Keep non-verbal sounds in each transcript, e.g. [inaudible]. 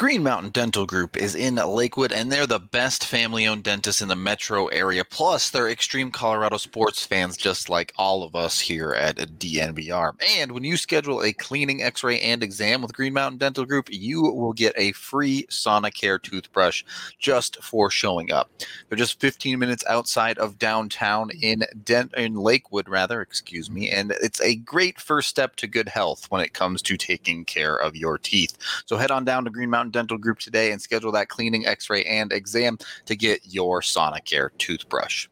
Green Mountain Dental Group is in Lakewood, and they're the best family owned dentist in the metro area. Plus, they're extreme Colorado sports fans, just like all of us here at DNVR. And when you schedule a cleaning, x ray, and exam with Green Mountain Dental Group, you will get a free Sonicare toothbrush just for showing up. They're just 15 minutes outside of downtown in, Dent- in Lakewood, rather, excuse me. And it's a great first step to good health when it comes to taking care of your teeth. So head on down to Green Mountain Dental Group today and schedule that cleaning, x ray, and exam to get your Sonicare toothbrush.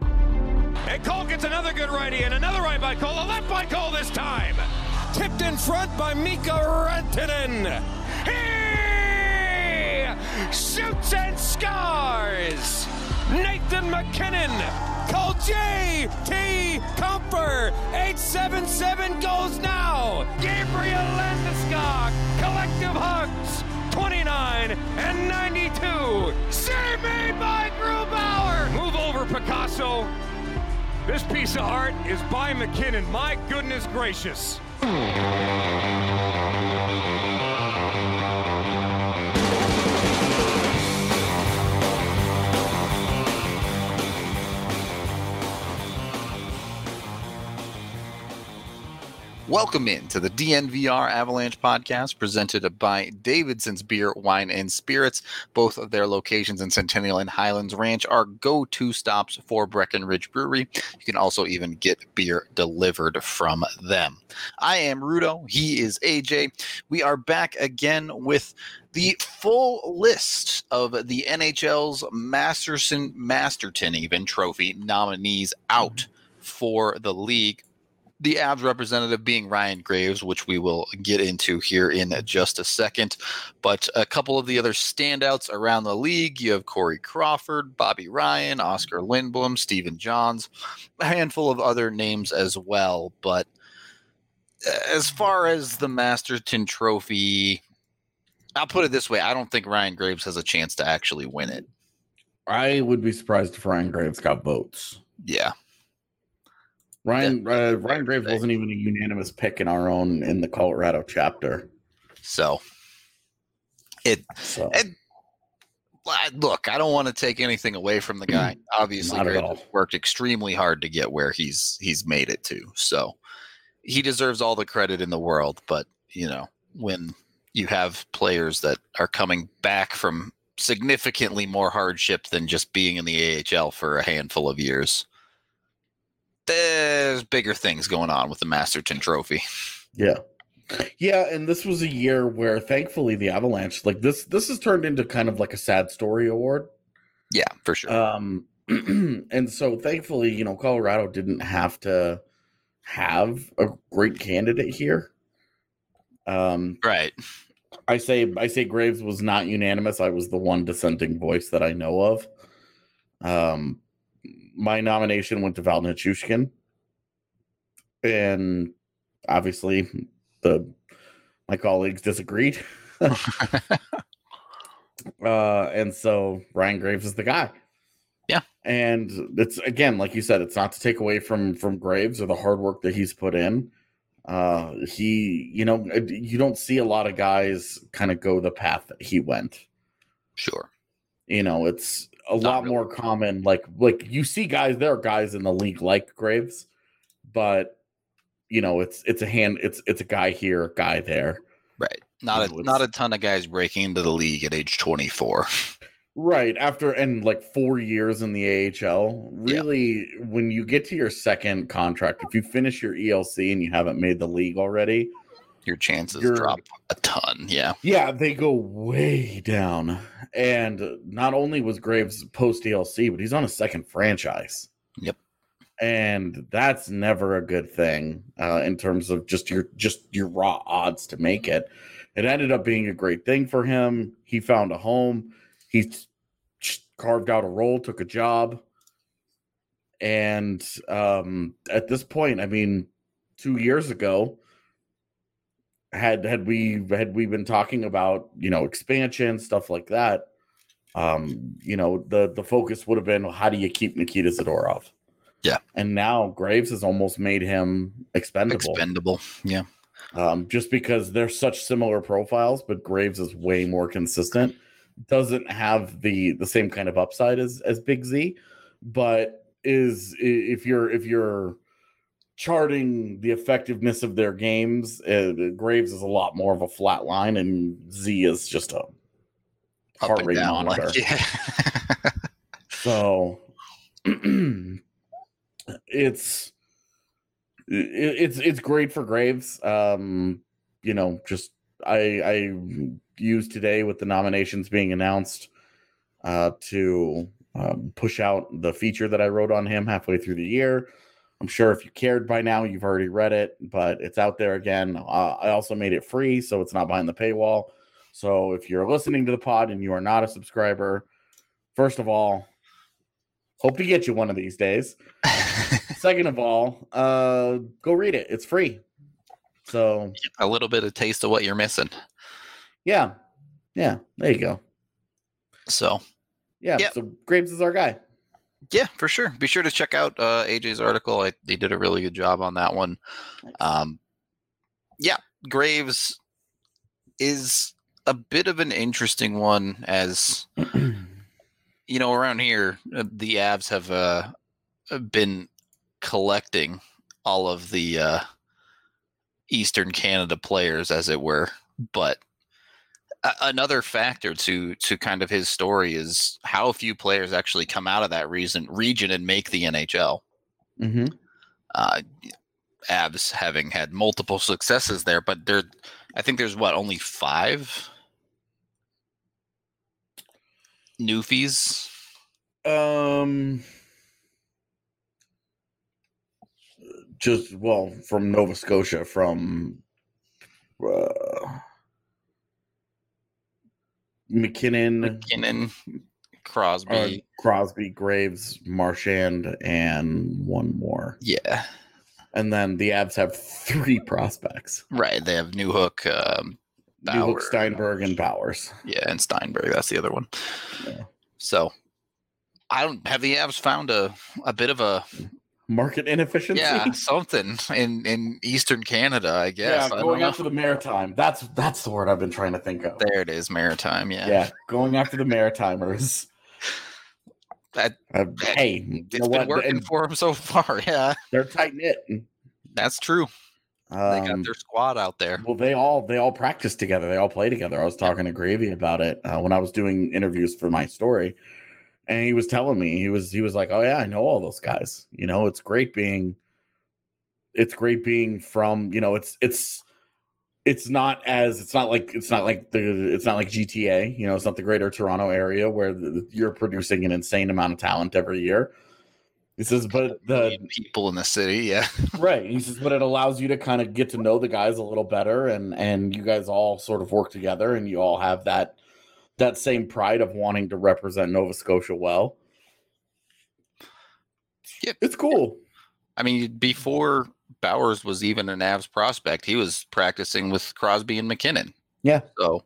And Cole gets another good righty and another right by Cole, a left by Cole this time. Tipped in front by Mikko Rantanen. He shoots and scores. Nathan MacKinnon. Call J.T. Compher. 877 goes now. Gabriel Landeskog. Collective hugs. 29 and 92. Save made by Grubauer. Move over, Picasso. This piece of art is by MacKinnon. My goodness gracious. Welcome in to the DNVR Avalanche podcast presented by Davidson's Beer, Wine, and Spirits. Both of their locations in Centennial and Highlands Ranch are go to stops for Breckenridge Brewery. You can also even get beer delivered from them. I am Rudo. He is AJ. We are back again with the full list of the NHL's Masterson Masterton even trophy nominees out for the league the Avs representative being Ryan Graves, which we will get into here in just a second. But a couple of the other standouts around the league you have Corey Crawford, Bobby Ryan, Oskar Lindblom, Stephen Johns, a handful of other names as well. But as far as the Masterton Trophy, I'll put it this way I don't think Ryan Graves has a chance to actually win it. I would be surprised if Ryan Graves got votes. Yeah. Ryan uh, Ryan Graves wasn't even a unanimous pick in our own in the Colorado chapter. So it, So it look, I don't want to take anything away from the guy. [clears throat] Obviously, Graves worked extremely hard to get where he's he's made it to. So he deserves all the credit in the world. But you know, when you have players that are coming back from significantly more hardship than just being in the AHL for a handful of years, there's bigger things going on with the Masterton Trophy. [laughs] yeah. Yeah, and this was a year where thankfully the Avalanche like this this has turned into kind of like a sad story award. Yeah, for sure. Um [clears throat] and so thankfully, you know, Colorado didn't have to have a great candidate here. Um right. I say I say Graves was not unanimous. I was the one dissenting voice that I know of. Um, my nomination went to Val Nichushkin, and obviously the my colleagues disagreed. [laughs] uh, and so Ryan Graves is the guy. Yeah. and it's again, like you said, it's not to take away from from Graves or the hard work that he's put in uh he you know you don't see a lot of guys kind of go the path that he went Sure. you know it's a Not lot really. more common like like you see guys there are guys in the league like graves but you know it's it's a hand it's it's a guy here a guy there Right. Not know, a not a ton of guys breaking into the league at age 24. right after and like four years in the ahl Yeah. really when you get to your second contract if you finish your elc and you haven't made the league already Your chances You're- drop a ton. Yeah. Yeah, they go way down. And not only was Graves post ELC, but he's on a second franchise. Yep. And that's never a good thing uh, in terms of just your just your raw odds to make it. It ended up being a great thing for him. He found a home. He carved out a role, took a job, and um, at this point, I mean, two years ago, had had we had we been talking about you know expansion stuff like that um you know the the focus would have been how do you keep nikita zadorov Yeah. and now graves has almost made him expendable Expendable. Yeah. Um, just because they're such similar profiles, but Graves is way more consistent. Doesn't have the the same kind of upside as as Big Z, but is if you're if you're charting the effectiveness of their games, uh, Graves is a lot more of a flat line, and Z is just a Up heart rate down, monitor. like, yeah. [laughs] So [clears throat] it's it's it's great for Graves. Um, you know, just I I used today with the nominations being announced uh to um, push out the feature that I wrote on him halfway through the year. I'm sure if you cared by now, you've already read it, but it's out there again. Uh, I also made it free, so it's not behind the paywall. So if you're listening to the pod and you are not a subscriber, first of all, hope to get you one of these days. [laughs] Second of all, uh, go read it. It's free. So a little bit of taste of what you're missing. yeah, yeah, there you go. So Yeah, Yep. so Graves is our guy. Yeah, for sure. Be sure to check out uh, AJ's article. I, he did a really good job on that one. Um, yeah, Graves is a bit of an interesting one as [clears throat] you know around here uh, the Avs have uh, been collecting all of the uh, Eastern Canada players, as it were. But another factor to to kind of his story is how few players actually come out of that reason region and make the NHL. hmm Uh, Avs having had multiple successes there, but there, I think there's what only five newfies. Um, just well from Nova Scotia, from uh, MacKinnon, MacKinnon, Crosby. uh, Crosby, Graves, Marchand, and one more. yeah, And then the Avs have three prospects: right. They have Newhook, um, Newhook, Bauer. Steinberg, and Bowers. yeah, and Steinberg. That's the other one. Yeah. So, I don't have the Avs found a a bit of a Market inefficiency. yeah [laughs] something in in Eastern Canada. I guess. yeah, going after the maritime. That's that's the word I've been trying to think of. There it is, maritime. Yeah, Yeah, going after the Maritimers. That- Uh, hey, you it's know been what? working And for them so far. [laughs] Yeah, they're tight knit. that's true. They got Um, their squad out there. well, they all they all practice together. They all play together. I was talking to Gravy about it uh, when I was doing interviews for my story, and he was telling me he was he was like, "Oh yeah, I know all those guys. You know, it's great being, it's great being from. You know, it's it's." It's not as it's not like it's not like the it's not like GTA, you know, it's not the greater Toronto area where the, you're producing an insane amount of talent every year. He says, but the people in the city. Yeah, [laughs] right he says but it allows you to kind of get to know the guys a little better and and you guys all sort of work together and you all have that that same pride of wanting to represent nova scotia well Yeah, it's cool I mean, before Bowers was even an Avs prospect, he was practicing with Crosby and MacKinnon. Yeah. So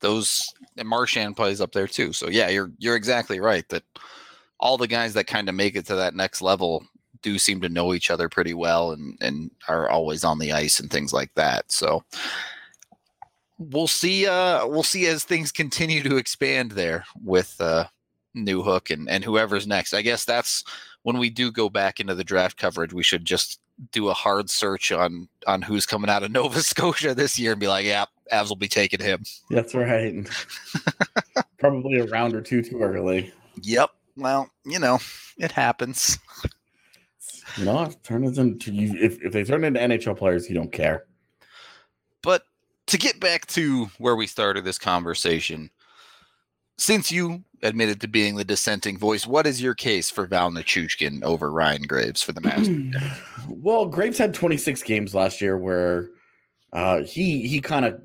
those and Marchand plays up there too. So yeah, you're you're exactly right that all the guys that kind of make it to that next level do seem to know each other pretty well and and are always on the ice and things like that. So we'll see uh we'll see as things continue to expand there with uh Newhook and and whoever's next. I guess that's when we do go back into the draft coverage, we should just do a hard search on on who's coming out of [laughs] Nova Scotia this year and be like, yeah, Avs will be taking him. that's right [laughs] probably a round or two too early Yep. Well, you know, it happens. you know if turn it into you if, if they turn into nhl players you don't care to get back to where we started this conversation, since you admitted to being the dissenting voice, what is your case for Val Nichushkin over Ryan Graves for the [clears throat] Masters? well graves had 26 games last year where uh he he kind of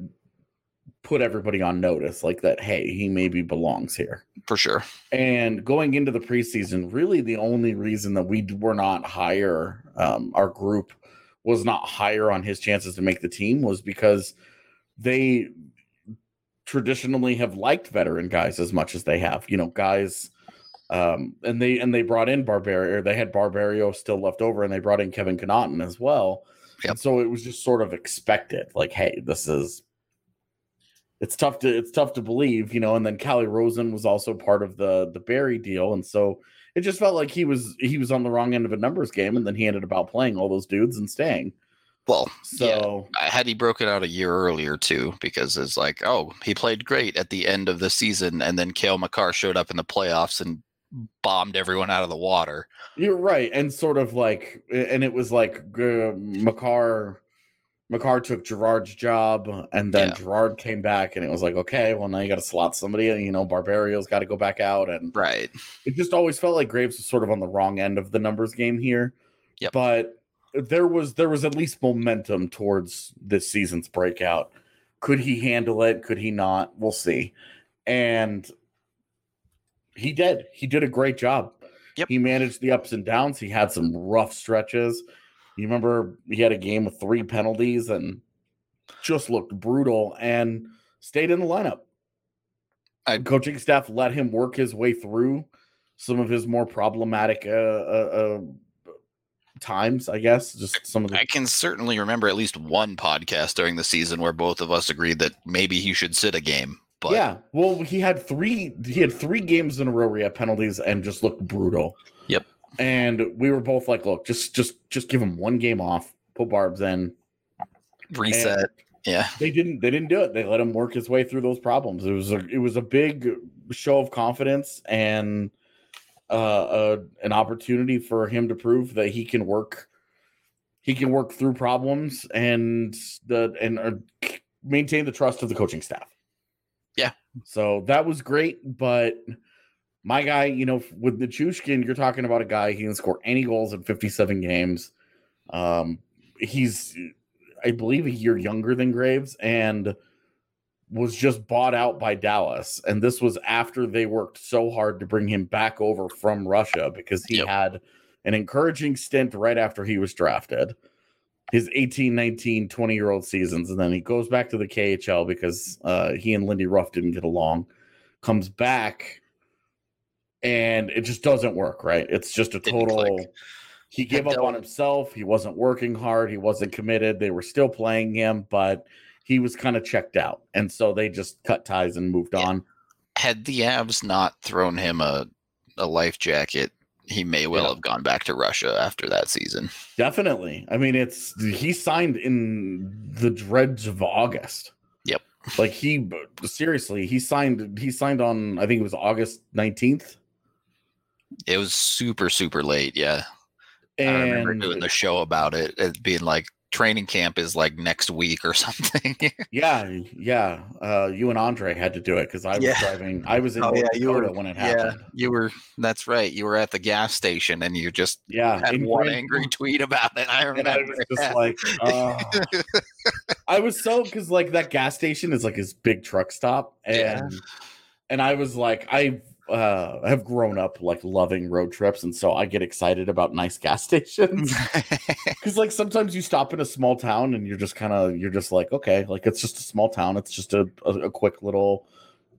put everybody on notice like that hey he maybe belongs here for sure. and going into the preseason really the only reason that we were not higher um our group was not higher on his chances to make the team was because they traditionally have liked veteran guys as much as they have you know guys um and they and they brought in Barberio they had Barberio still left over and they brought in Kevin Connauton as well Yep. And so it was just sort of expected. Like, hey, this is it's tough to it's tough to believe, you know. And then Calle Rosen was also part of the the Barrie deal, and so it just felt like he was he was on the wrong end of a numbers game, and then he ended up out playing all those dudes and staying. Well, yeah. So had he broken out a year earlier too, because it's like, oh, he played great at the end of the season, and then Cale Makar showed up in the playoffs and bombed everyone out of the water. you're right, and sort of like, and it was like uh, Makar. McCarr took Girard's job, and then Yeah. Gerard came back, and it was like, okay, well now you got to slot somebody, and you know Barberio's got to go back out, and Right. it just always felt like Graves was sort of on the wrong end of the numbers game here. Yep. But there was there was at least momentum towards this season's breakout. Could he handle it? Could he not? We'll see. And he did. He did a great job. Yep. He managed the ups and downs. He had some rough stretches. You remember he had a game with three penalties and just looked brutal and stayed in the lineup. I- coaching staff let him work his way through some of his more problematic uh, uh, uh, times, I guess. Just some of the I can certainly remember at least one podcast during the season where both of us agreed that maybe he should sit a game. But yeah. Well, he had three. He had three games in a row where he had penalties and just looked brutal. Yep. And we were both like, "Look, just just just give him one game off. Put Barb's in." reset. yeah. They didn't. They didn't do it. They let him work his way through those problems. It was a. It was a big show of confidence and uh, uh an opportunity for him to prove that he can work. He can work through problems and the and uh, maintain the trust of the coaching staff. Yeah. So that was great, but my guy, you know, with the Chushkin, you're talking about a guy he can score any goals in 57 games. Um, he's, I believe, a year younger than Graves and was just bought out by Dallas. And this was after they worked so hard to bring him back over from Russia because he Yep. had an encouraging stint right after he was drafted his 18, 19, 20 year old seasons. And then he goes back to the KHL because uh, he and Lindy Ruff didn't get along. Comes back and it just doesn't work, right? It's just a total. He gave up on himself. He wasn't working hard. He wasn't committed. They were still playing him, but he was kind of checked out. And so they just cut ties and moved Yeah. on. Had the Avs not thrown him a, a life jacket, he may well Yeah. have gone back to Russia after that season. Definitely. I mean, it's he signed in the dregs of August. Yep. Like he seriously, he signed he signed on I think it was August 19th. It was super, super late. Yeah. And I remember doing the show about it, it being like training camp is like next week or [laughs] something. yeah, yeah. Uh you and Andre had to do it because I was Yeah. driving I was in Oh, North yeah, you were- when it yeah, happened. you were. That's right. You were at the gas station and you just Yeah. had one angry tweet about it. I remember. I was just yeah. like, oh. I was so because like that gas station is like his big truck stop, and Yeah. and I was like, I uh have grown up like loving road trips, and so I get excited about nice gas [laughs] stations [laughs] because like sometimes you stop in a small town and you're just kind of you're just like, okay, like it's just a small town, it's just a a, a quick little.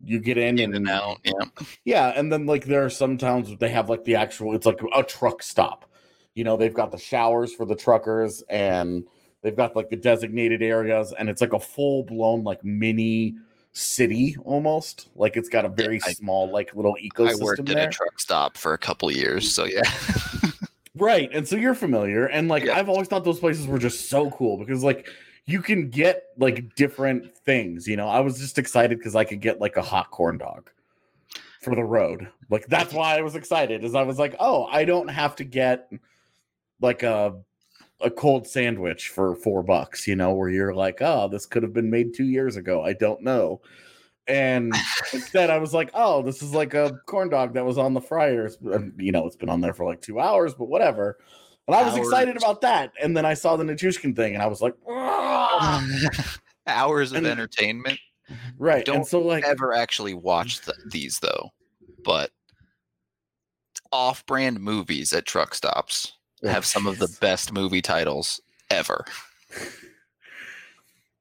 You get in, in and out. Yeah. yeah, and then like there are some towns they have like the actual it's like a truck stop. You know, they've got the showers for the truckers and they've got like the designated areas and it's like a full blown like mini city almost. Like it's got a very I- small like little ecosystem. I worked at a truck stop for a couple years, so yeah. [laughs] Right. And so you're familiar. And like Yeah. I've always thought those places were just so cool because like you can get like different things, you know. I was just excited because I could get like a hot corn dog for the road. Like that's why I was excited, is I was like, oh, I don't have to get like a a cold sandwich for four bucks, you know, where you're like, oh, this could have been made two years ago. I don't know. And instead, I was like, oh, this is like a corn dog that was on the fryers. Um, you know, it's been on there for like two hours, but whatever. And I was excited about that. And then I saw the Nichushkin thing and I was like! [laughs] Hours of And- entertainment. right. Don't and so, like, Ever actually watch th- these though, but off-brand movies at truck stops have some of the [laughs] best movie titles ever.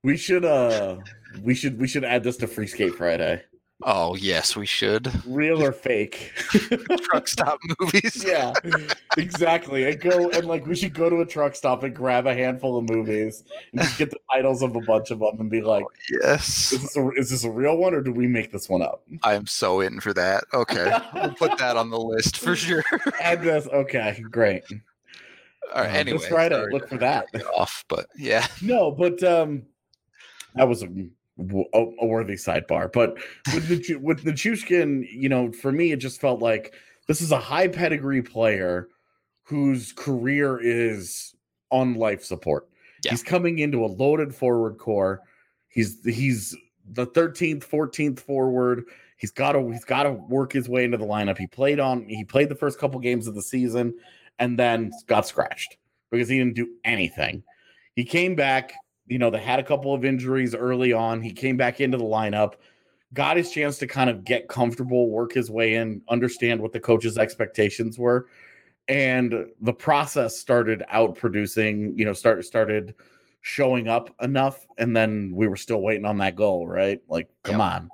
we should, uh, we should, we should add this to Free Skate Friday. Oh yes, we should. Real or fake? [laughs] Truck stop movies. [laughs] yeah, exactly. And go and like we should go to a truck stop and grab a handful of movies and just get the titles of a bunch of them and be like, Yes. is this a, is this a real one or do we make this one up? I'm so in for that. Okay. we'll put that on the list for sure. Add this. Okay, great. All right. Uh, Anyway, this Friday, sorry look for that. Off, but yeah. [laughs] No, but um, that was a, a, a worthy sidebar. But with the with Nichushkin, you know, for me, it just felt like this is a high pedigree player whose career is on life support. Yeah. He's coming into a loaded forward core. He's he's the 13th, 14th forward. He's got to he's got to work his way into the lineup. He played on he played the first couple games of the season and then got scratched because he didn't do anything. He came back, you know, they had a couple of injuries early on. He came back into the lineup, got his chance to kind of get comfortable, work his way in, understand what the coach's expectations were. And the process started out producing, you know, started started showing up enough, and then we were still waiting on that goal, right? Like, come Yep. on.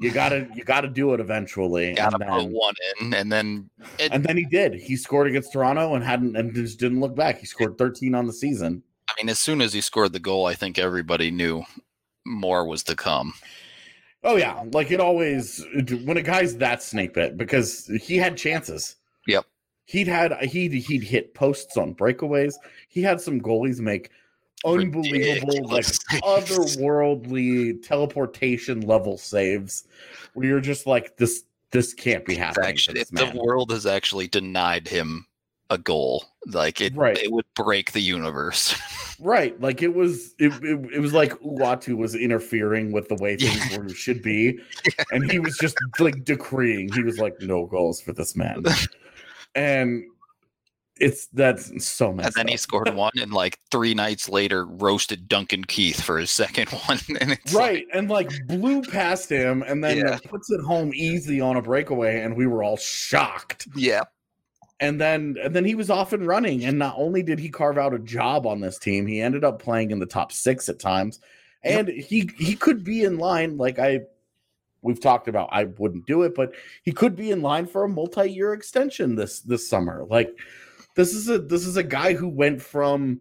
You gotta you gotta do it eventually. Gotta and put then, one in, and then it, and then he did. He scored against Toronto and hadn't and just didn't look back. He scored 13 on the season. I mean, as soon as he scored the goal, I think everybody knew more was to come. Oh yeah, like it always when a guy's that snake bit because he had chances. Yep. He'd had he'd he'd hit posts on breakaways. He had some goalies make unbelievable, like otherworldly teleportation level saves, where you're just like this. This can't be happening. actually, the world has actually denied him a goal. Like it, Right. it would break the universe. [laughs] Right, like it was, it, it, it was like Uatu was interfering with the way things were, should be, [laughs] and he was just like decreeing. He was like, "No goals for this man," [laughs] and it's that's mm-hmm. so messed and then he scored one, and like three nights later, roasted Duncan Keith for his second [laughs] one. And it's right, and like blew past him, and then Yeah. puts it home easy on a breakaway, and we were all shocked. yeah, And then and then he was off and running, and not only did he carve out a job on this team, he ended up playing in the top six at times, and he he could be in line like I we've talked about. I wouldn't do it, but he could be in line for a multi-year extension this this summer. Like this is a this is a guy who went from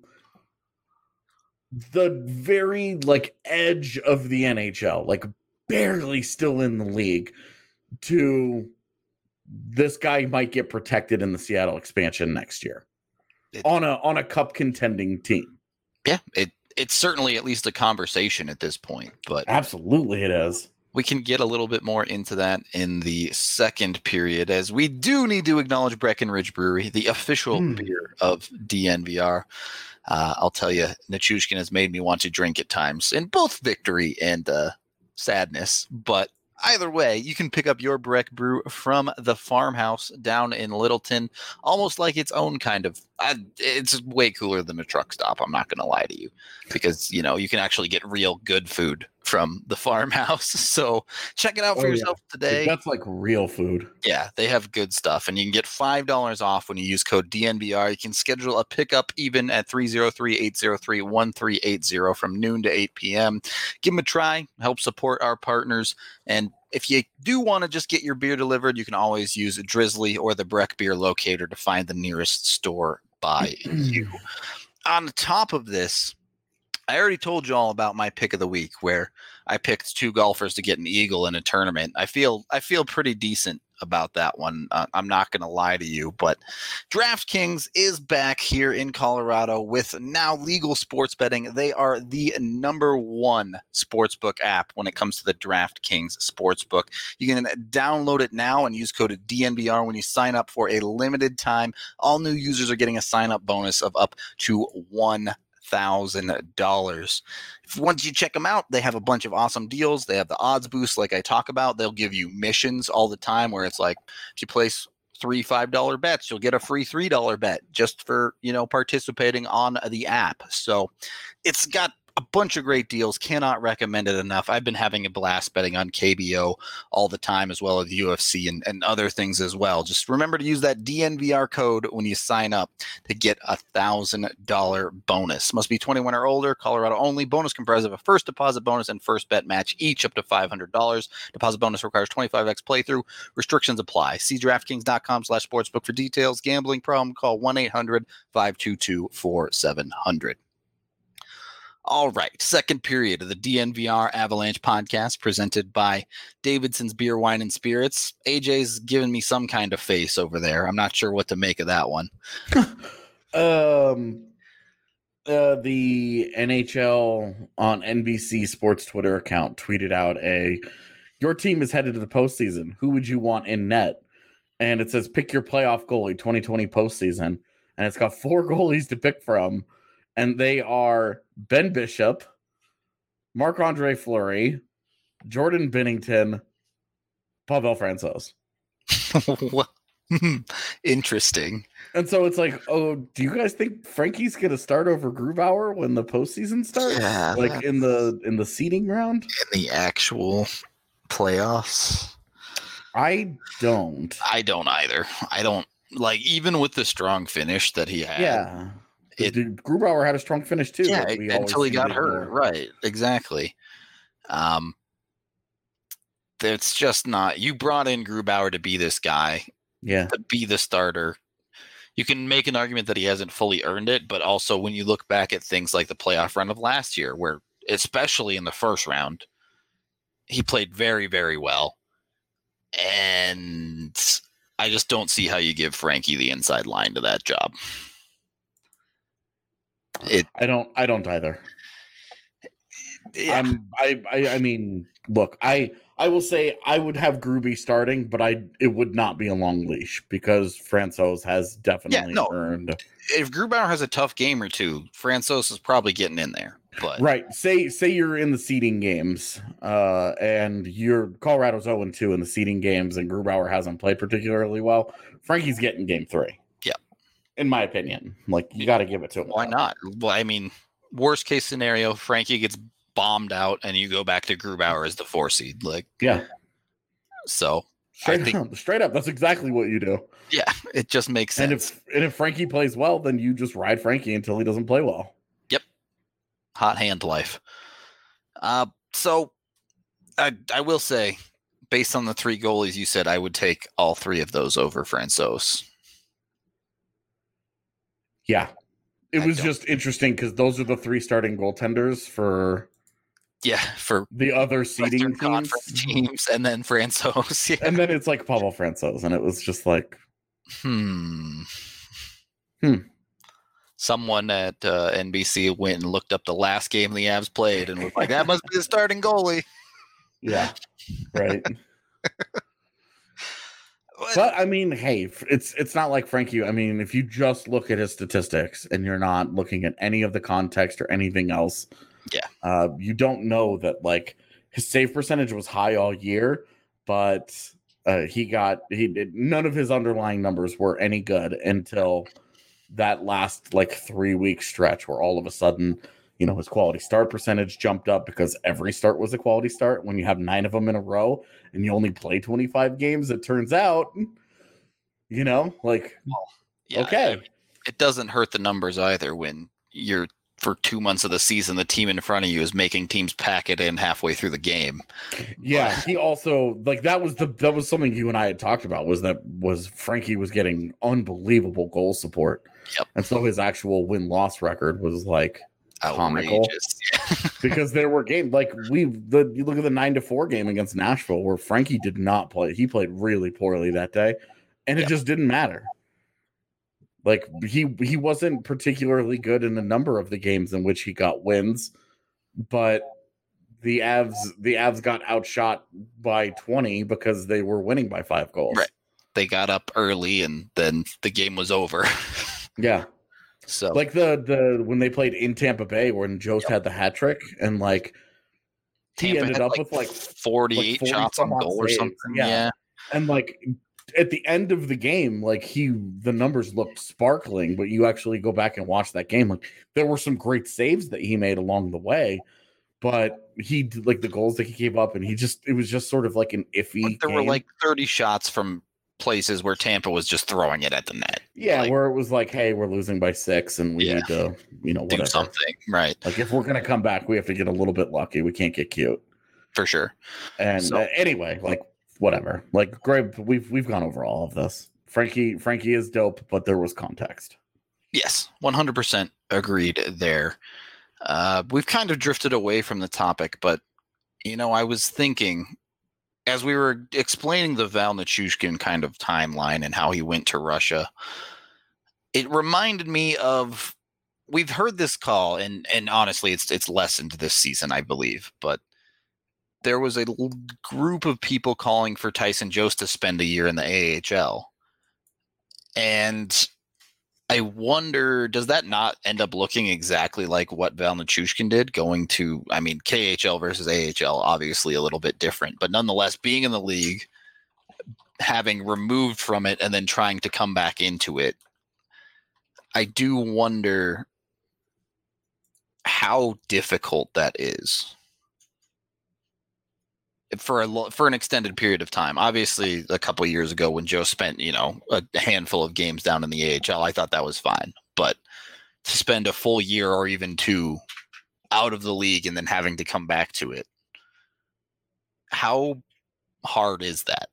the very like edge of the NHL, like barely still in the league, to this guy might get protected in the Seattle expansion next year It- on a on a cup contending team. yeah. It it's certainly at least a conversation at this point, but Absolutely, it is. We can get a little bit more into that in the second period, as we do need to acknowledge Breckenridge Brewery, the official Hmm. beer of DNVR. Uh, I'll tell you, Nichushkin has made me want to drink at times in both victory and uh, sadness. But either way, you can pick up your Breck Brew from the farmhouse down in Littleton, almost like its own kind of. I, it's way cooler than a truck stop. I'm not going to lie to you, because you know you can actually get real good food from the farmhouse. [laughs] So check it out for Oh, yeah. yourself today. That's like real food. Yeah, they have good stuff, and you can get five dollars off when you use code DNVR. You can schedule a pickup even at 303-803-1380 from noon to 8 p.m. Give them a try, help support our partners, and if you do want to just get your beer delivered, you can always use Drizly or the Breck Beer Locator to find the nearest store by you. [clears throat] On top of this, I already told you all about my pick of the week where I picked two golfers to get an eagle in a tournament. I feel I feel pretty decent about that one. Uh, I'm not going to lie to you, but DraftKings is back here in Colorado with now legal sports betting. They are the number one sportsbook app when it comes to the DraftKings sportsbook. You can download it now and use code DNVR when you sign up for a limited time. All new users are getting a sign up bonus of up to one thousand dollars. Once you check them out, they have a bunch of awesome deals. They have the odds boost, like I talk about. They'll give you missions all the time, where it's like if you place three five dollar bets, you'll get a free three dollar bet just for you know participating on the app. So it's got a bunch of great deals. Cannot recommend it enough. I've been having a blast betting on KBO all the time, as well as UFC and, and other things as well. Just remember to use that DNVR code when you sign up to get a thousand dollar bonus. Must be 21 or older, Colorado only. Bonus comprised of a first deposit bonus and first bet match, each up to $500. Deposit bonus requires 25x playthrough. Restrictions apply. See DraftKings.com slash sportsbook for details. Gambling problem, call 1 800 522 4700. All right, second period of the DNVR Avalanche podcast presented by Davidson's Beer, Wine, and Spirits. AJ's giving me some kind of face over there. I'm not sure what to make of that one. [laughs] um, uh, the NHL on NBC Sports Twitter account tweeted out a your team is headed to the postseason. Who would you want in net? And it says pick your playoff goalie 2020 postseason. And it's got four [laughs] goalies to pick from and they are Ben Bishop, Marc Andre Fleury, Jordan Binnington, Pavel Francouz. [laughs] Hmm. Interesting. And so it's like, oh, do you guys think Frankie's gonna start over Grubauer when the postseason starts? Yeah, like in the in the seeding round? In the actual playoffs? I don't. I don't either. I don't like even with the strong finish that he had. Yeah. It, Grubauer had a strong finish too. Yeah, until he got hurt. Right, exactly. Um, it's just not. You brought in Grubauer to be this guy. Yeah, to be the starter. You can make an argument that he hasn't fully earned it, but also when you look back at things like the playoff run of last year, where especially in the first round, he played very, very well. And I just don't see how you give Frankie the inside line to that job. It, I don't. I don't either. Yeah. I'm. I, I. I mean, look. I. I will say I would have Groovy starting, but I it would not be a long leash because Francouz has definitely yeah, no. earned. If Grubauer has a tough game or two, Francouz is probably getting in there. But right, say say you're in the seeding games, uh, and you're Colorado's 0 2 in the seeding games, and Grubauer hasn't played particularly well. Frankie's getting game three in my opinion. Like you got to give it to him. Why not? Well, I mean, worst case scenario, Frankie gets bombed out, and you go back to Grubauer as the four seed. Like, yeah. So straight think, up, straight up, that's exactly what you do. Yeah, it just makes sense. And if and if Frankie plays well, then you just ride Frankie until he doesn't play well. Yep. Hot hand life. Uh, so I I will say, based on the three goalies you said, I would take all three of those over Francouz. Yeah. It I was just interesting because those are the three starting goaltenders for yeah for the other seeding teams. teams and then Francouz. [laughs] Yeah. And then it's like Pavel Francouz, and it was just like hmm hmm. Someone at uh, NBC went and looked up the last game the Avs played and was like, "That must be the starting goalie." Yeah, right. [laughs] But I mean, hey, it's it's not like Frankie. I mean, if you just look at his statistics and you're not looking at any of the context or anything else, yeah, uh, you don't know that like his save percentage was high all year, but uh, he got he did none of his underlying numbers were any good until that last like three week stretch where all of a sudden you know his quality start percentage jumped up because every start was a quality start when you have nine of them in a row and you only play 25 games it turns out you know like yeah, okay. It doesn't hurt the numbers either when you're for two months of the season the team in front of you is making teams pack it in halfway through the game. Yeah he also like that was the that was something you and i had talked about was that was frankie was getting unbelievable goal support. Yep. and so his actual win-loss record was like comical [laughs] [laughs] because there were games like we the you look at the nine to four game against Nashville where Frankie did not play. He played really poorly that day, and it just didn't matter. Like he he wasn't particularly good in a number of the games in which he got wins, but the Avs the Avs got outshot by 20 because they were winning by five goals. Right. They got up early and then the game was over. [laughs] yeah. So like the the when they played in Tampa Bay when Jost yep. had the hat trick and like he ended up like with like 48 like 40 shots on goal or something. Yeah. yeah. And like at the end of the game, like he the numbers looked sparkling, but you actually go back and watch that game, like there were some great saves that he made along the way, but he like the goals that he gave up, and he just it was just sort of like an iffy. But there were like 30 shots from places where Tampa was just throwing it at the net. yeah, like- where it was like, hey, we're losing by six, and we Yeah. need to, you know, Do something. Right. Like if we're gonna come back, we have to get a little bit lucky. We can't get cute. For sure. And So- uh, anyway, like whatever. Like Greg, we've we've gone over all of this. Frankie Frankie is dope, but there was context. Yes, 100% agreed there. Uh, we've kind of drifted away from the topic, but you know, I was thinking as we were explaining the Val Nichushkin kind of timeline and how he went to Russia, it reminded me of we've heard this call and and honestly it's it's lessened this season, I believe, but there was a group of people calling for Tyson Jost to spend a year in the AHL. And I wonder, does that not end up looking exactly like what Val Nichushkin did? Going to, I mean, KHL versus AHL, obviously a little bit different, but nonetheless, being in the league, having removed from it, and then trying to come back into it, I do wonder how difficult that is for a for an extended period of time. Obviously, a couple of years ago when Joe spent you know a handful of games down in the AHL, I thought that was fine. But to spend a full year or even two out of the league and then having to come back to it, how hard is that?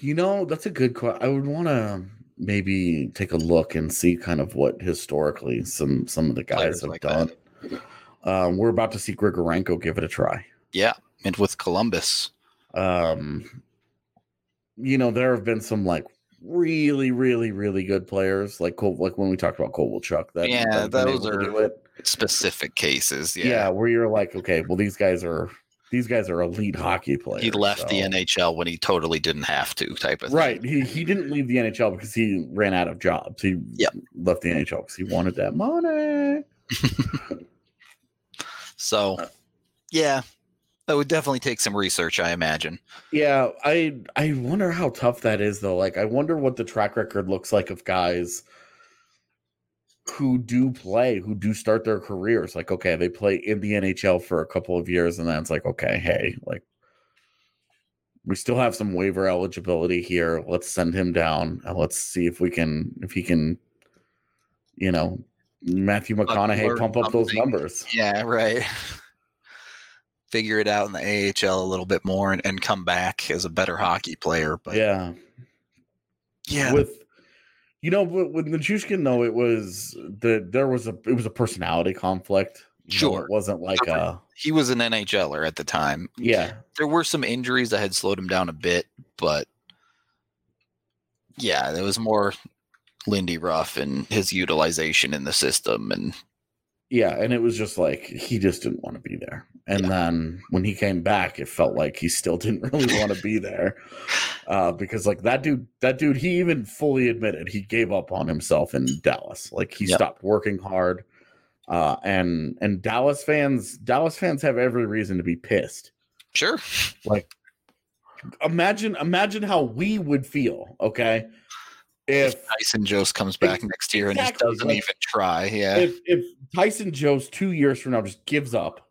You know, that's a good question. I would want to maybe take a look and see kind of what historically some some of the guys Players have like done. that. Um, we're about to see Grigorenko give it a try. Yeah, and with Columbus, Um, you know, there have been some like really, really, really good players, like Cole, like when we talked about Kovalchuk. That Yeah, that have been those are- specific cases. Yeah. Yeah, where you're like, okay, well, these guys are these guys are elite hockey players. he left the NHL when he totally didn't have to, type of thing. Right. He he didn't leave the NHL because he ran out of jobs. He Yep. left the NHL because he wanted that money. [laughs] So, Uh, yeah, that would definitely take some research, I imagine. Yeah, I I wonder how tough that is though. Like I wonder what the track record looks like of guys who do play, who do start their careers. Like, okay, they play in the NHL for a couple of years, and then it's like, okay, hey, like we still have some waiver eligibility here. Let's send him down and let's see if we can if he can, you know, Matthew McConaughey pump up those numbers. Yeah, [laughs] right. Figure it out in the AHL a little bit more and, and come back as a better hockey player. But Yeah. yeah, with you know with, with Nichushkin though it was that there was a it was a personality conflict Sure. it wasn't like a he was an NHLer at the time. yeah There were some injuries that had slowed him down a bit, but yeah, there was more Lindy Ruff and his utilization in the system. And yeah and it was just like he just didn't want to be there and Yeah. then when he came back it felt like he still [laughs] didn't really want to be there uh because like that dude that dude he even fully admitted he gave up on himself in Dallas like he Yep. stopped working hard uh and and Dallas fans Dallas fans have every reason to be pissed sure, like imagine imagine how we would feel okay if Tyson Jost comes back next year and just doesn't like, even try. Yeah. if if tyson jost two years from now just gives up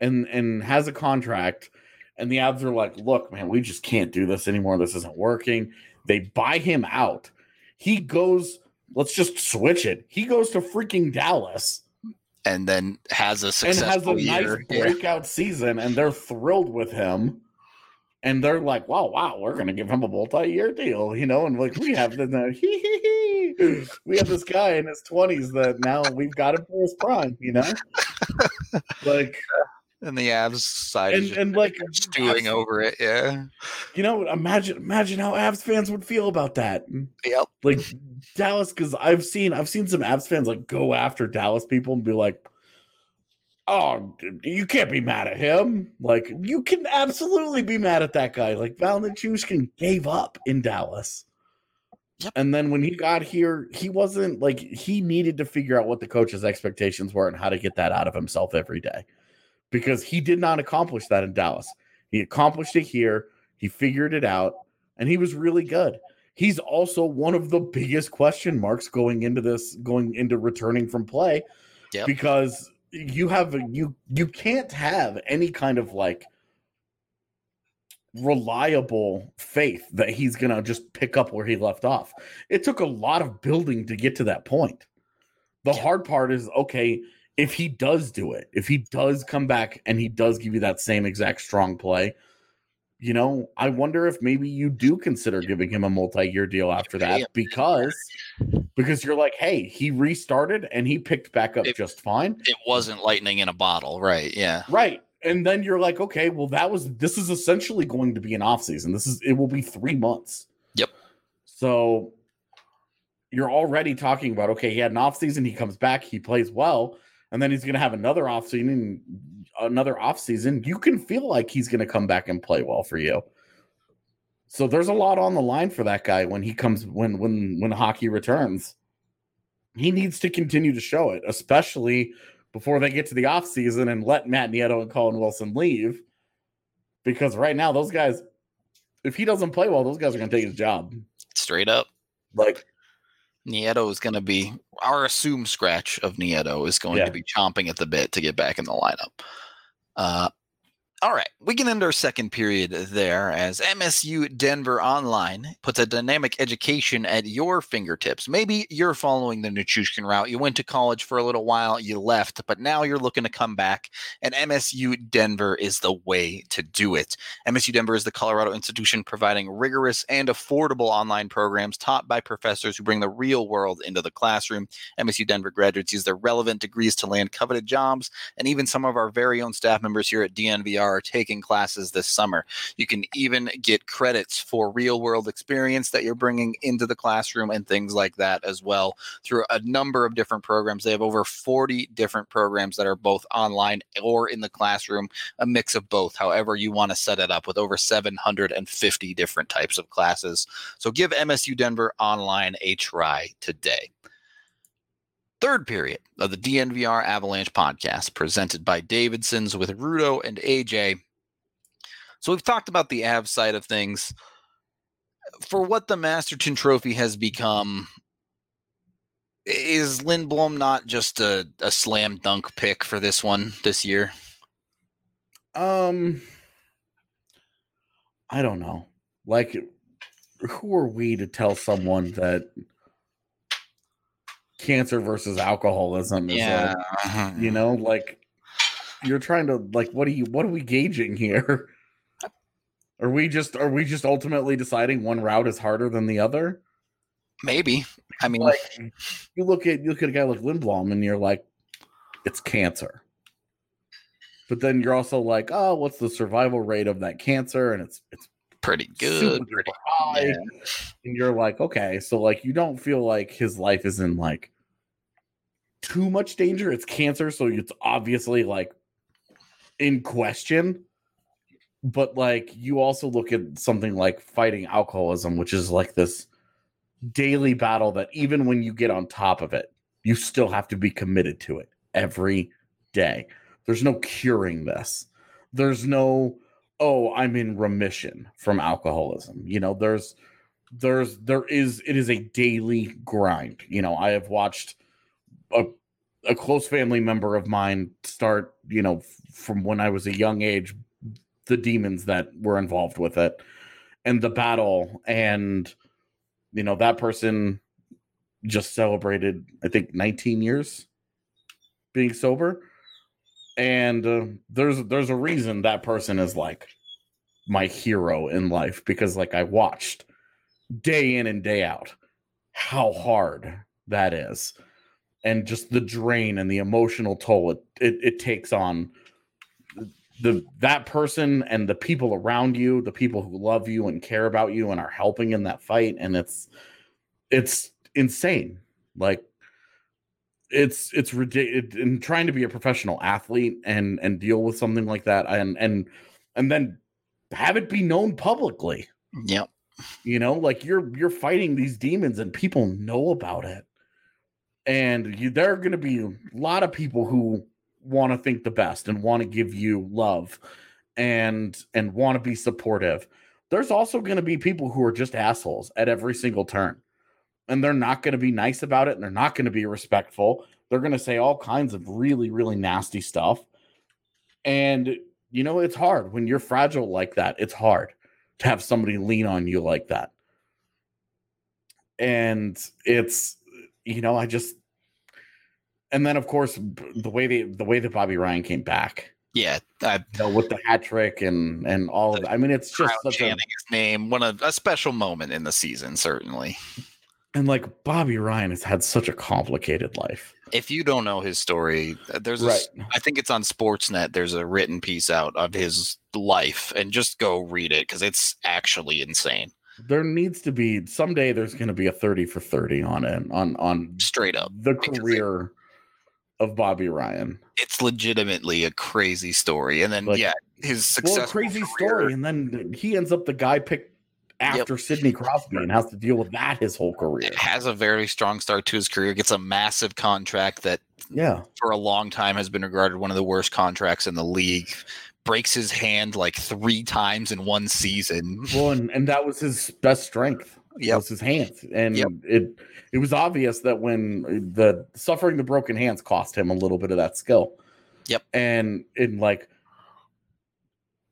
and and has a contract and the avs are like look man we just can't do this anymore this isn't working they buy him out he goes let's just switch it he goes to freaking dallas and then has a and has a nice year. [laughs] Yeah. breakout season and they're thrilled with him and they're like wow wow we're gonna give him a multi-year deal you know and like we have the [laughs] we have this guy in his 20s that now we've got him for his prime you know like [laughs] And the avs side and and like stewing over it. Yeah. you know imagine imagine how avs fans would feel about that Yep. like Dallas because I've seen I've seen some avs fans like go after Dallas people and be like, "Oh, you can't be mad at him. Like you can absolutely be mad at that guy. Like Val Nichushkin gave up in Dallas." Yep. And then when he got here, he wasn't like he needed to figure out what the coach's expectations were and how to get that out of himself every day. Because he did not accomplish that in Dallas. He accomplished it here. He figured it out, and he was really good. He's also one of the biggest question marks going into this, going into returning from play, Yep. because you have you you can't have any kind of like reliable faith that he's gonna just pick up where he left off. It took a lot of building to get to that point. The hard part is okay if he does do it, if he does come back and he does give you that same exact strong play, you know, I wonder if maybe you do consider giving him a multi-year deal after that because because you're like, hey, he restarted and he picked back up It- just fine. It wasn't lightning in a bottle, right? Yeah. Right. And then you're like, okay, well, that was this is essentially going to be an off season. This is it will be three months. Yep. So you're already talking about okay, he had an off season, he comes back, he plays well, and then he's gonna have another off season, another off season. You can feel like he's gonna come back and play well for you. So there's a lot on the line for that guy when he comes when when when hockey returns. He needs to continue to show it, especially before they get to the offseason and let Matt Nieto and Colin Wilson leave. Because right now, those guys, if he doesn't play well, those guys are going to take his job. Straight up. Like, Nieto is going to be our assumed scratch of Nieto is going Yeah. to be chomping at the bit to get back in the lineup. Uh, all right, we can end our second period there as MSU Denver Online puts a dynamic education at your fingertips. Maybe you're following the Nichushkin route. You went to college for a little while, you left, but now you're looking to come back, and MSU Denver is the way to do it. MSU Denver is the Colorado institution providing rigorous and affordable online programs taught by professors who bring the real world into the classroom. MSU Denver graduates use their relevant degrees to land coveted jobs, and even some of our very own staff members here at DNVR are taking classes this summer. You can even get credits for real world experience that you're bringing into the classroom and things like that as well through a number of different programs. They have over 40 different programs that are both online or in the classroom a mix of both, however you want to set it up with over 750 different types of classes. So give MSU Denver Online a try today. Third period of the DNVR Avalanche podcast presented by Davidson's with Rudo and AJ. So we've talked about the Av side of things. For what the Masterton Trophy has become, is Lindblom not just a, a slam dunk pick for this one this year? um, I don't know. Like, who are we to tell someone that cancer versus alcoholism is like, uh-huh. you know, like you're trying to like what are you what are we gauging here? Are we just are we just ultimately deciding one route is harder than the other? maybe. I mean, Like you look at you look at a guy like Lindblom and you're like, it's cancer. But then you're also like, oh, what's the survival rate of that cancer? And it's it's pretty good. Pretty, high. yeah. And you're like, okay, so like you don't feel like his life is in like too much danger. It's cancer, so it's obviously like in question. But like you also look at something like fighting alcoholism, which is like this daily battle that even when you get on top of it, you still have to be committed to it every day. There's no curing this. There's no oh, I'm in remission from alcoholism. You know, there's there's there is it is a daily grind. You know, I have watched a a close family member of mine start, you know, f- from when I was a young age, the demons that were involved with it and the battle and you know that person just celebrated i think 19 years being sober and uh, there's there's a reason that person is like my hero in life because like i watched day in and day out how hard that is and just the drain and the emotional toll it, it, it takes on the that person and the people around you the people who love you and care about you and are helping in that fight. And it's it's insane. Like it's it's ridiculous and trying to be a professional athlete and and deal with something like that and and and then have it be known publicly Yep. you know like you're you're fighting these demons and people know about it and you there are going to be a lot of people who want to think the best and want to give you love and and want to be supportive. There's also going to be people who are just assholes at every single turn. And they're not going to be nice about it and they're not going to be respectful. They're going to say all kinds of really really nasty stuff. And you know, it's hard when you're fragile like that. It's hard to have somebody lean on you like that. And it's you know, I just and then of course the way they the way that Bobby Ryan came back Yeah, I, you know, with the hat trick and and all of that. I mean, it's just such a name. One of a special moment in the season, certainly. And like Bobby Ryan has had such a complicated life. If you don't know his story, uh, there's a, Right. s- I think it's on Sportsnet. There's a written piece out of his life, and just go read it because it's actually insane. There needs to be someday. There's going to be a thirty for thirty on it on on Straight up, the because it- career of Bobby Ryan. it's legitimately a crazy story. And then Like- yeah, his success. a crazy story, and then he ends up the guy picked after Sidney Crosby and has to deal with that his whole career. Has a very strong start to his career. Gets a massive contract that Yeah, for a long time has been regarded one of the worst contracts in the league. Breaks his hand like three times in one season. well, and, and that was his best strength. Yep. was his hands, and Yep. it it was obvious that when the suffering the broken hands cost him a little bit of that skill. Yep. and in like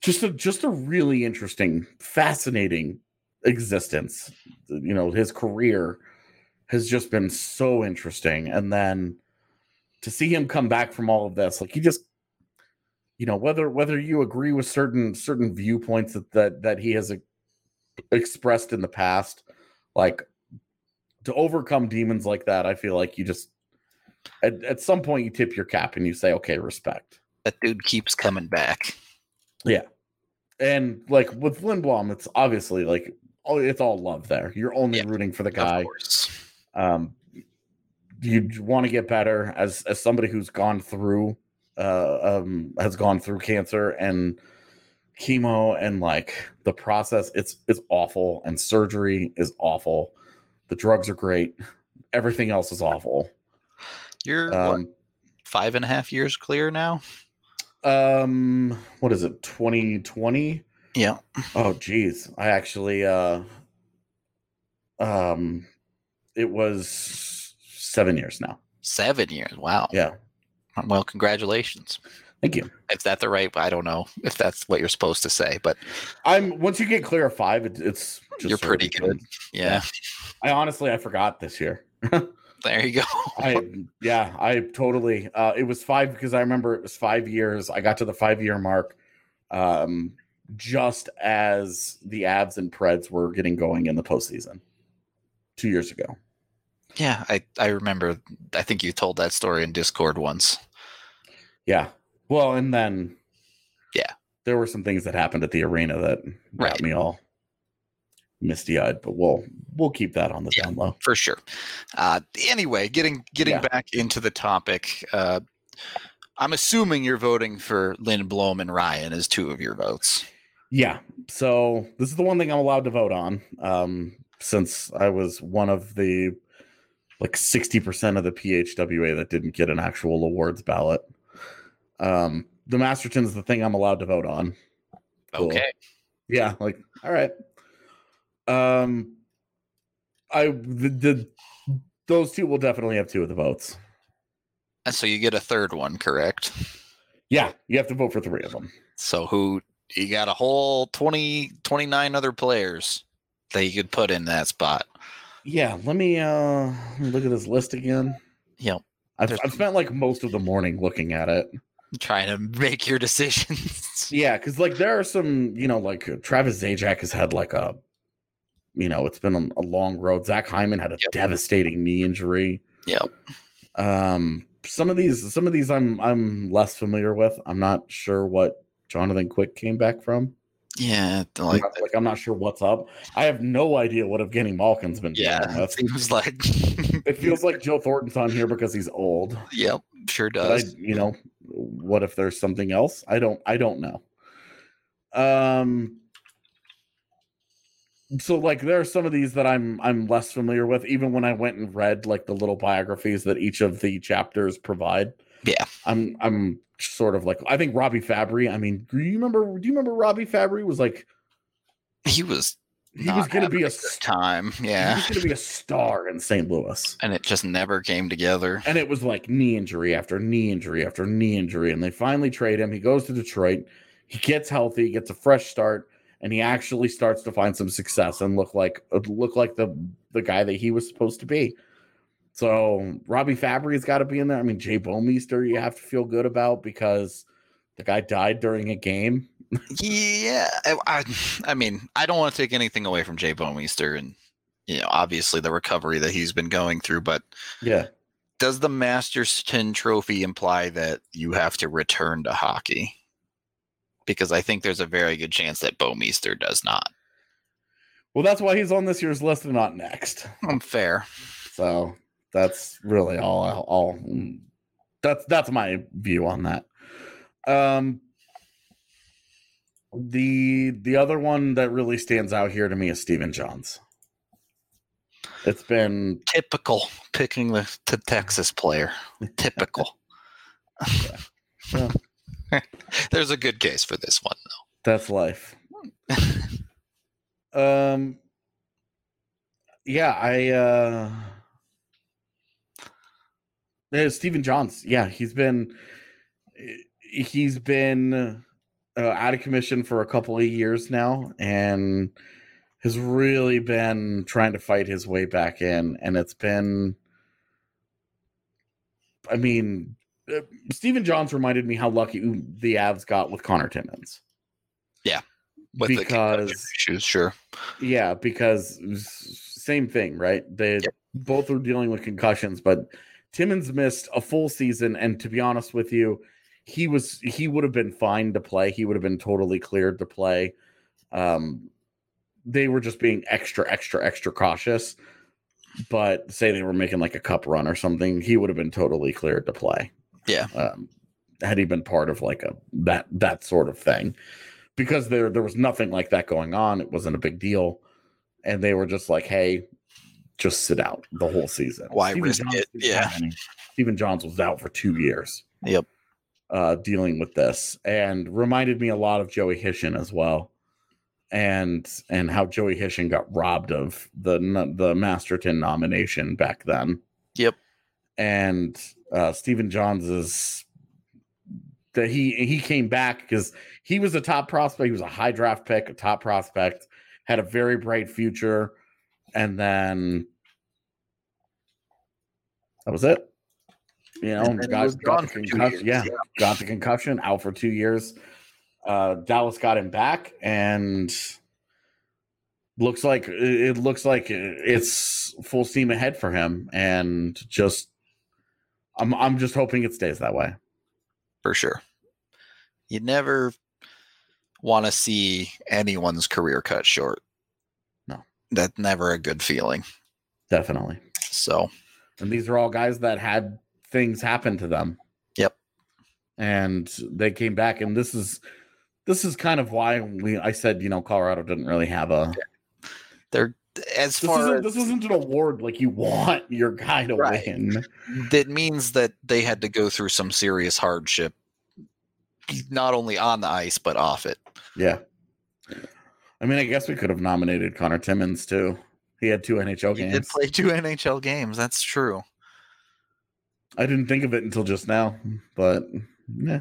just a just a really interesting, fascinating existence. You know, his career has just been so interesting, and then to see him come back from all of this, like he just you know whether whether you agree with certain certain viewpoints that that, that he has expressed in the past like to overcome demons like that i feel like you just at, at some point you tip your cap and you say okay respect That dude keeps coming back. Yeah. And like with lindblom it's obviously like oh it's all love there. You're only Yeah, rooting for the Of guy. course. um you want to get better as as somebody who's gone through uh um has gone through cancer and chemo and like the process it's it's awful and surgery is awful. The drugs are great. Everything else is awful. You're what, um five and a half years clear now. um what is it 2020 Yeah. oh geez i actually uh um it was seven years now Seven years. Wow. yeah Well, congratulations. thank you Is that the right? I don't know if that's what you're supposed to say, but I'm once you get clear of five, it, it's just You're pretty good. becomes- yeah, I honestly I forgot this year. [laughs] there you go. I yeah, I totally. Uh, it was five because I remember it was five years. I got to the five year mark, um, just as the Avs and Preds were getting going in the postseason two years ago. yeah, I I remember. I think you told that story in Discord once. Yeah. Well, and then Yeah. there were some things that happened at the arena that got Right. me all misty eyed. But we'll we'll keep that on the Yeah. down low. for sure. Uh, anyway, getting getting Yeah. back into the topic, uh, I'm assuming you're voting for Lindblom and Ryan as two of your votes. Yeah. So this is the one thing I'm allowed to vote on. Um, since I was one of the like 60% of the PHWA that didn't get an actual awards ballot. Um, the Masterton's the thing I'm allowed to vote on. Cool. Okay, Yeah, like all right. Um I the, the those two will definitely have two of the votes. and so you get a third one, correct? Yeah, you have to vote for three of them. So who you got a whole 20, 29 other players that you could put in that spot. Yeah, let me uh look at this list again. Yep. I've, I've spent like most of the morning looking at it. Trying to make your decisions. [laughs] Yeah, because like there are some, you know, like Travis Zajac has had like a, you know, it's been a, a long road. Zach Hyman had a Yep. devastating knee injury. yep. Um, some of these, some of these, I'm I'm less familiar with. I'm not sure what Jonathan Quick came back from. Yeah. I'm Like, not- like I'm not sure what's up. I have no idea what Evgeny Malkin's been dealing yeah. It seems [laughs] like. [laughs] It feels like [laughs] Joe Thornton's on here because he's old. Yep. Sure But I, does. you know, what if there's something else? I don't I don't know. Um so like there are some of these that I'm I'm less familiar with even when I went and read like the little biographies that each of the chapters provide. Yeah. I'm I'm sort of like I think Robby Fabbri. I mean, do you remember? Do you remember Robby Fabbri was like He was he was going to be a having good s- time. he was going to be a star in St. Louis, And it just never came together. and it was like knee injury after knee injury after knee injury, and they finally trade him. He goes to Detroit. He gets healthy, gets a fresh start, and he actually starts to find some success and look like look like the the guy that he was supposed to be. So Robby Fabbri's got to be in there. I mean, Jay Bouwmeester, you have to feel good about because the guy died during a game. Yeah, I, I, I mean, I don't want to take anything away from Jay Bouwmeester and you know, obviously the recovery that he's been going through, but Yeah, does the Masterton Trophy imply that you have to return to hockey? Because I think there's a very good chance that Bouwmeester does not. well, that's why he's on this year's list and not next. Um, fair. So that's really all. All that's that's my view on that. Um, the the other one that really stands out here to me is Stephen Johns. It's been Typical picking the, the Texas player. Typical. Yeah. [laughs] There's a good case for this one. Though. That's life. [laughs] um, yeah, I uh, yeah, Stephen Johns. Yeah, he's been he's been uh, out of commission for a couple of years now, and has really been trying to fight his way back in, and it's been. I mean, uh, Stephen Johns reminded me how lucky the Avs got with Connor Timmins. With the because issues, sure. yeah, because same thing, right? They Yep. both were dealing with concussions, but Timmins missed a full season, and to be honest with you, he was he would have been fine to play. He would have been totally cleared to play. Um, they were just being extra, extra, extra cautious. But say they were making like a cup run or something, he would have been totally cleared to play. Yeah. Um, had he been part of like a that that sort of thing, because there there was nothing like that going on. It wasn't a big deal, and they were just like, "Hey, just sit out the whole season." Why Stephen risk Johns it? Yeah. Stephen Johns was out for two years Yep. uh, dealing with this, and reminded me a lot of Joey Hishon as well, and and how Joey Hishon got robbed of the the Masterton nomination back then. Yep. And uh, Stephen Johns is that he he came back because he was a top prospect. He was a high draft pick, a top prospect, had a very bright future, and then that was it. You know, got, got the for two concussion. years. Yeah, got the concussion, out for two years. Uh, Dallas got him back, and looks like it looks like it's full steam ahead for him. And just, I'm I'm just hoping it stays that way. for sure. You never want to see anyone's career cut short. That's never a good feeling. Definitely. So, And these are all guys that had things happen to them. Yep. And they came back, and this is this is kind of why we I said you know Colorado didn't really have a they're as this far isn't as this isn't an award like you want your guy to Right. win. that means that they had to go through some serious hardship, not only on the ice, but off it. Yeah. I mean, I guess we could have nominated Connor Timmins too. He had two NHL He games. did play two NHL games. That's true. I didn't think of it until just now, but yeah.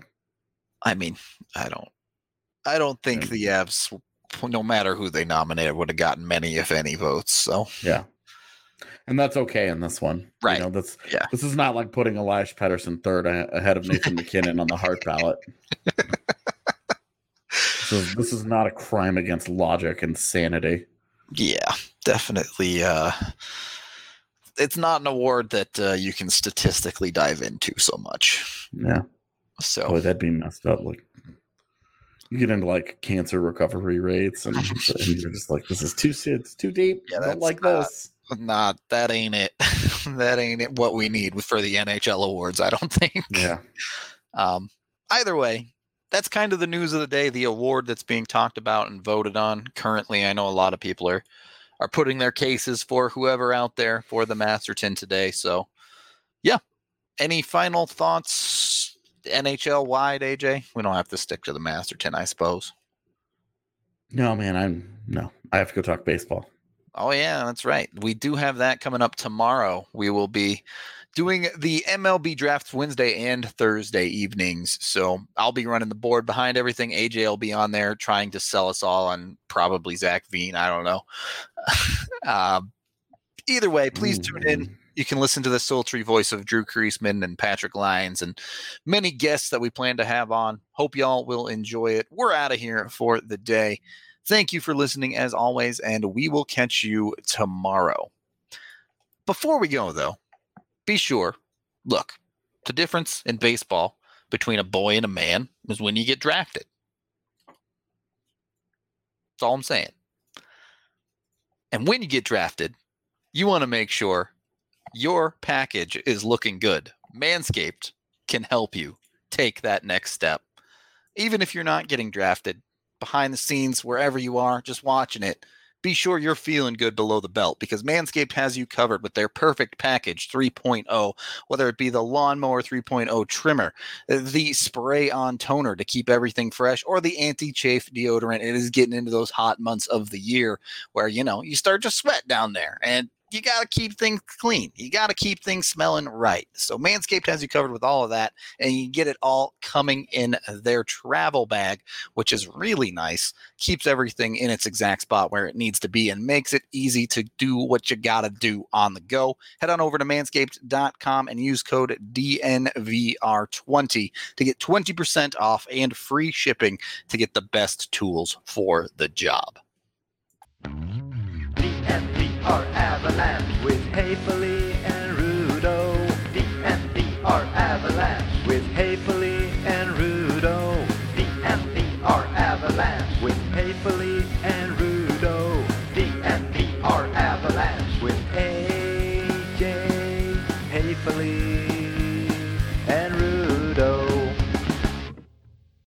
I mean, I don't, I don't think Yeah. the Avs, no matter who they nominated, would have gotten many, if any, votes. So, Yeah. And that's okay in this one. Right. You know, that's Yeah. This is not like putting Elias Pettersson third ahead of Nathan [laughs] MacKinnon on the Hart ballot. [laughs] this, is, this is not a crime against logic and sanity. yeah, definitely. Uh, it's not an award that uh, you can statistically dive into so much. Yeah. So, Boy, that'd be messed up. Like you get into like cancer recovery rates, and, [laughs] and you're just like, this is too it's too deep. Yeah, that's like not- this. not that ain't it. [laughs] that ain't it. What we need for the NHL awards, I don't think. Yeah. Um, either way, that's kind of the news of the day. The award that's being talked about and voted on currently. I know a lot of people are are putting their cases for whoever out there for the Masterton today. So, yeah, any final thoughts NHL wide, AJ? We don't have to stick to the Masterton, I suppose. No, man, I'm no. I have to go talk baseball. Oh yeah, that's right. We do have that coming up tomorrow. We will be doing the MLB drafts Wednesday and Thursday evenings. So I'll be running the board behind everything. AJ will be on there trying to sell us all on probably Zac Veen. I don't know. [laughs] um, either way, please tune in. Mm. You can listen to the sultry voice of Drew Creasman and Patrick Lyons and many guests that we plan to have on. Hope y'all will enjoy it. We're out of here for the day. Thank you for listening as always, and we will catch you tomorrow. Before we go, though, be sure look, the difference in baseball between a boy and a man is when you get drafted. That's all I'm saying. And when you get drafted, you want to make sure your package is looking good. Manscaped can help you take that next step. Even if you're not getting drafted, behind the scenes, wherever you are, just watching it, be sure you're feeling good below the belt because Manscaped has you covered with their perfect package 3.0, whether it be the lawnmower 3.0 trimmer, uh, the spray on toner to keep everything fresh, or the anti chafe deodorant. It is getting into those hot months of the year where, you know, you start to sweat down there and you got to keep things clean. You got to keep things smelling right. So Manscaped has you covered with all of that, and you get it all coming in their travel bag, which is really nice. Keeps everything in its exact spot where it needs to be and makes it easy to do what you got to do on the go. Head on over to manscaped.com and use code DNVR20 to get 20% off and free shipping to get the best tools for the job. Our avalanche with hay